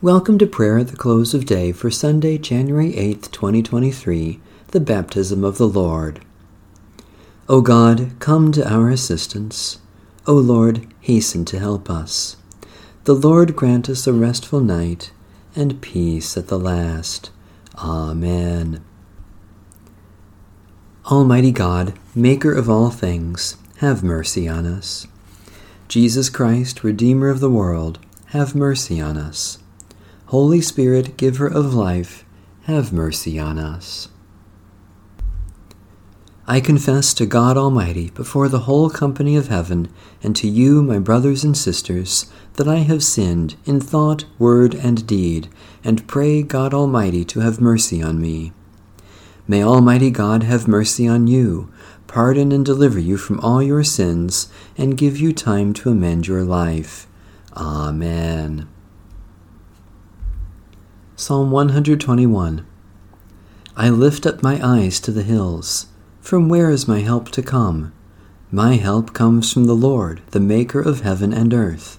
Welcome to prayer at the close of day for Sunday, January 8th, 2023, the baptism of the Lord. O God, come to our assistance. O Lord, hasten to help us. The Lord grant us a restful night and peace at the last. Amen. Almighty God, Maker of all things, have mercy on us. Jesus Christ, Redeemer of the world, have mercy on us. Holy Spirit, Giver of life, have mercy on us. I confess to God Almighty before the whole company of heaven and to you, my brothers and sisters, that I have sinned in thought, word, and deed, and pray God Almighty to have mercy on me. May Almighty God have mercy on you, pardon and deliver you from all your sins, and give you time to amend your life. Amen. Psalm 121 I lift up my eyes to the hills. From where is my help to come? My help comes from the Lord, the Maker of heaven and earth.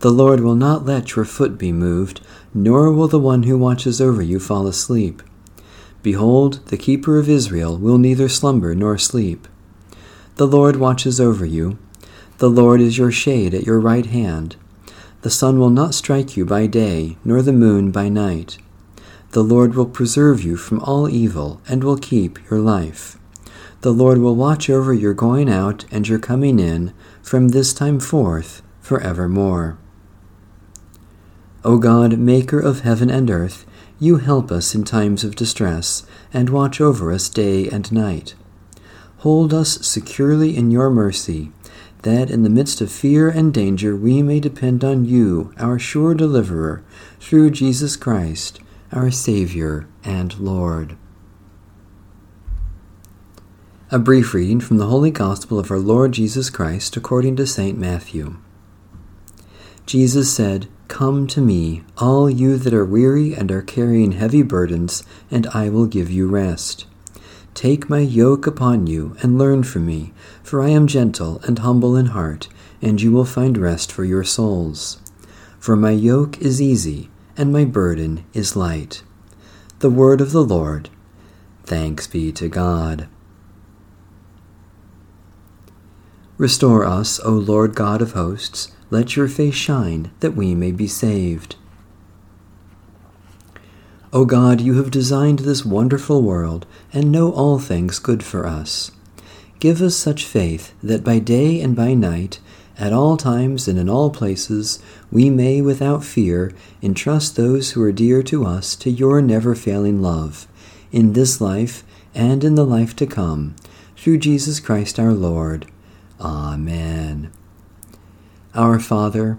The Lord will not let your foot be moved, nor will the one who watches over you fall asleep. Behold, the keeper of Israel will neither slumber nor sleep. The Lord watches over you. The Lord is your shade at your right hand. The sun will not strike you by day, nor the moon by night. The Lord will preserve you from all evil, and will keep your life. The Lord will watch over your going out and your coming in from this time forth for evermore. O God, Maker of heaven and earth, you help us in times of distress, and watch over us day and night. Hold us securely in your mercy, that in the midst of fear and danger we may depend on you, our sure deliverer, through Jesus Christ, our Savior and Lord. A brief reading from the Holy Gospel of our Lord Jesus Christ according to St. Matthew. Jesus said, Come to me, all you that are weary and are carrying heavy burdens, and I will give you rest. Take my yoke upon you and learn from me, for I am gentle and humble in heart, and you will find rest for your souls. For my yoke is easy, and my burden is light. The word of the Lord. Thanks be to God. Restore us, O Lord God of hosts let your face shine, that we may be saved. O God, you have designed this wonderful world, and know all things good for us. Give us such faith that by day and by night, at all times and in all places, we may, without fear, entrust those who are dear to us to your never failing love, in this life and in the life to come, through Jesus Christ our Lord. Amen. Our Father,